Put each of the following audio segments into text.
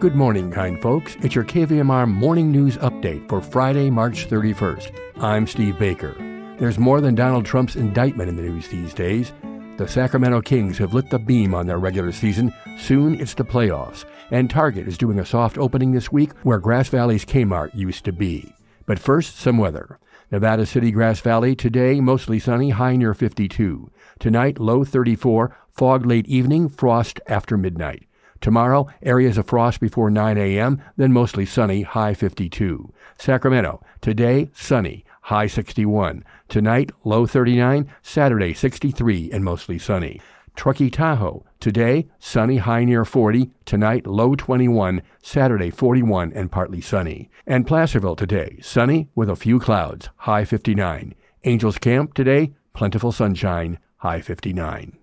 Good morning, kind folks. It's your KVMR morning news update for Friday, March 31st. I'm Steve Baker. There's more than Donald Trump's indictment in the news these days. The Sacramento Kings have lit the beam on their regular season. Soon it's the playoffs. And Target is doing a soft opening this week where Grass Valley's Kmart used to be. But first, some weather. Nevada City, Grass Valley, today mostly sunny, high near 52. Tonight, low 34, fog late evening, frost after midnight. Tomorrow, areas of frost before 9 a.m., then mostly sunny, high 52. Sacramento, today, sunny, high 61. Tonight, low 39. Saturday, 63 and mostly sunny. Truckee Tahoe, today, sunny, high near 40. Tonight, low 21. Saturday, 41 and partly sunny. And Placerville today, sunny with a few clouds, high 59. Angels Camp today, plentiful sunshine, high 59.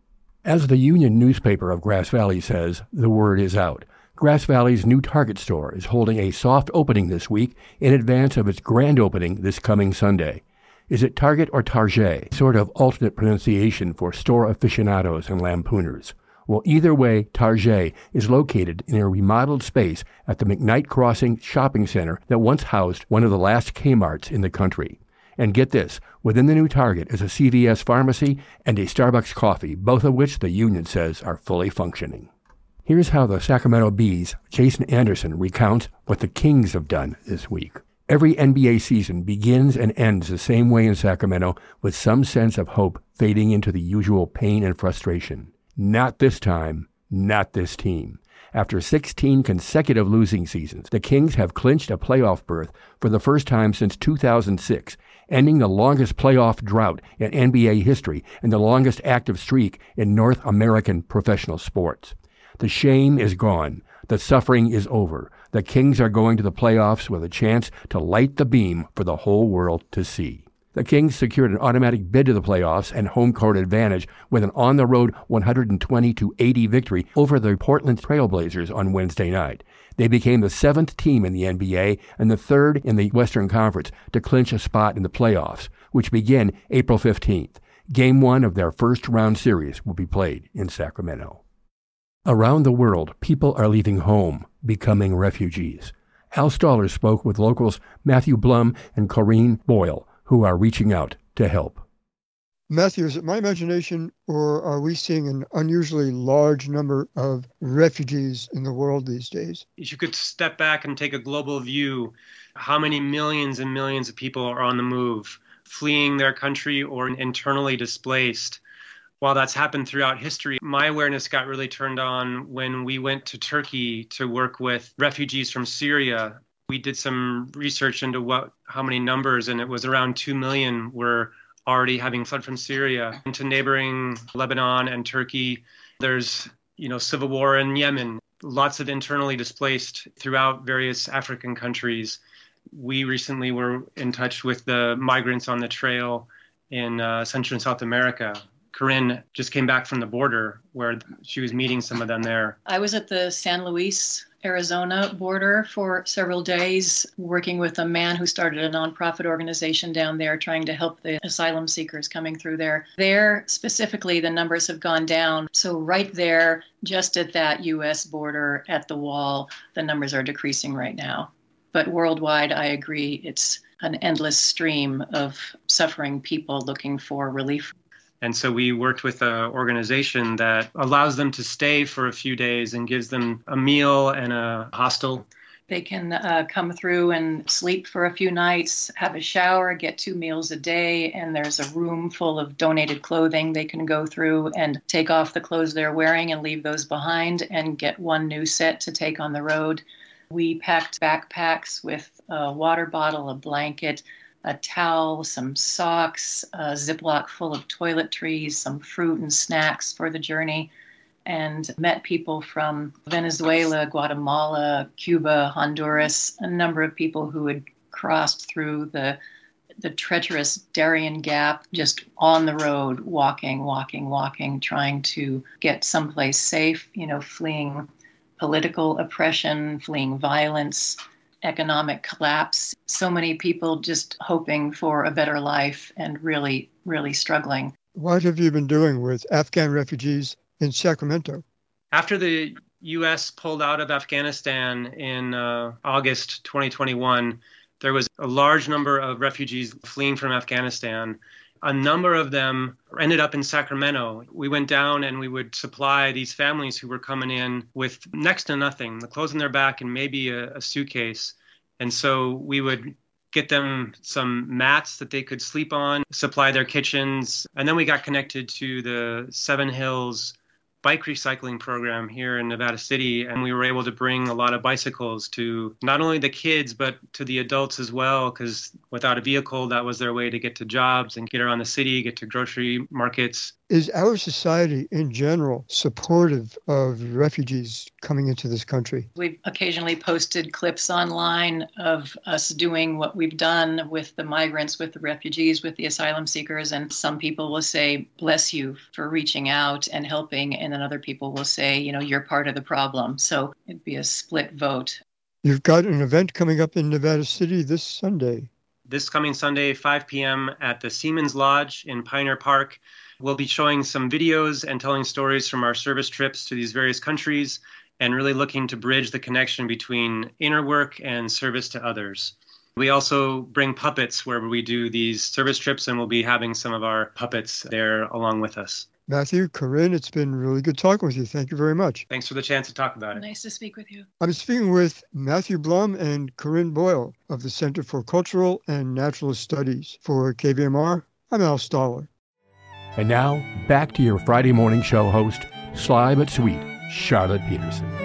As the Union newspaper of Grass Valley says, the word is out. Grass Valley's new Target store is holding a soft opening this week in advance of its grand opening this coming Sunday. Is it Target or Target? Sort of alternate pronunciation for store aficionados and lampooners. Well, either way, Target is located in a remodeled space at the McKnight Crossing Shopping Center that once housed one of the last Kmarts in the country. And get this within the new Target is a CVS pharmacy and a Starbucks coffee, both of which the union says are fully functioning. Here's how the Sacramento Bee's Jason Anderson recounts what the Kings have done this week. Every NBA season begins and ends the same way in Sacramento with some sense of hope fading into the usual pain and frustration. Not this time, not this team. After 16 consecutive losing seasons, the Kings have clinched a playoff berth for the first time since 2006 ending the longest playoff drought in NBA history and the longest active streak in North American professional sports. The shame is gone. The suffering is over. The Kings are going to the playoffs with a chance to light the beam for the whole world to see. The Kings secured an automatic bid to the playoffs and home court advantage with an on the road 120 to 80 victory over the Portland Trailblazers on Wednesday night. They became the seventh team in the NBA and the third in the Western Conference to clinch a spot in the playoffs, which begin April 15th. Game one of their first round series will be played in Sacramento. Around the world, people are leaving home, becoming refugees. Al Stahler spoke with locals Matthew Blum and Corinne Boyle, who are reaching out to help. Matthew, is it my imagination, or are we seeing an unusually large number of refugees in the world these days? If you could step back and take a global view, how many millions and millions of people are on the move, fleeing their country or internally displaced? While that's happened throughout history, my awareness got really turned on when we went to Turkey to work with refugees from Syria. We did some research into what how many numbers, and it was around 2 million were already having fled from Syria into neighboring Lebanon and Turkey. There's, you know, civil war in Yemen, lots of internally displaced throughout various African countries. We recently were in touch with the migrants on the trail in uh, Central and South America. Corinne just came back from the border where she was meeting some of them there. I was at the San Luis Arizona border for several days, working with a man who started a nonprofit organization down there trying to help the asylum seekers coming through there. There, specifically, the numbers have gone down. So, right there, just at that U.S. border at the wall, the numbers are decreasing right now. But worldwide, I agree, it's an endless stream of suffering people looking for relief. And so we worked with an organization that allows them to stay for a few days and gives them a meal and a hostel. They can uh, come through and sleep for a few nights, have a shower, get two meals a day, and there's a room full of donated clothing they can go through and take off the clothes they're wearing and leave those behind and get one new set to take on the road. We packed backpacks with a water bottle, a blanket, a towel, some socks, a Ziploc full of toiletries, some fruit and snacks for the journey, and met people from Venezuela, Guatemala, Cuba, Honduras, a number of people who had crossed through the the treacherous Darien Gap, just on the road, walking, walking, walking, trying to get someplace safe, you know, fleeing political oppression, fleeing violence, economic collapse. So many people just hoping for a better life and really, really struggling. What have you been doing with Afghan refugees in Sacramento? After the U.S. pulled out of Afghanistan in uh, August 2021, there was a large number of refugees fleeing from Afghanistan. A number of them ended up in Sacramento. We went down and we would supply these families who were coming in with next to nothing, the clothes on their back and maybe a, a suitcase. And so we would get them some mats that they could sleep on, supply their kitchens. And then we got connected to the Seven Hills bike recycling program here in Nevada City, and we were able to bring a lot of bicycles to not only the kids but to the adults as well. Because without a vehicle, that was their way to get to jobs and get around the city, get to grocery markets. Is our society in general supportive of refugees coming into this country? We've occasionally posted clips online of us doing what we've done with the migrants, with the refugees, with the asylum seekers. And some people will say, bless you for reaching out and helping. And then other people will say, you know, you're part of the problem. So it'd be a split vote. You've got an event coming up in Nevada City this Sunday. This coming Sunday, 5 p.m. at the Seamen's Lodge in Pioneer Park. We'll be showing some videos and telling stories from our service trips to these various countries and really looking to bridge the connection between inner work and service to others. We also bring puppets where we do these service trips, and we'll be having some of our puppets there along with us. Matthew, Corinne, it's been really good talking with you. Thank you very much. Thanks for the chance to talk about it. Nice to speak with you. I'm speaking with Matthew Blum and Corinne Boyle of the Center for Cultural and Naturalist Studies. For KVMR, I'm Al Stahler. And now, back to your Friday morning show host, sly but sweet, Charlotte Peterson.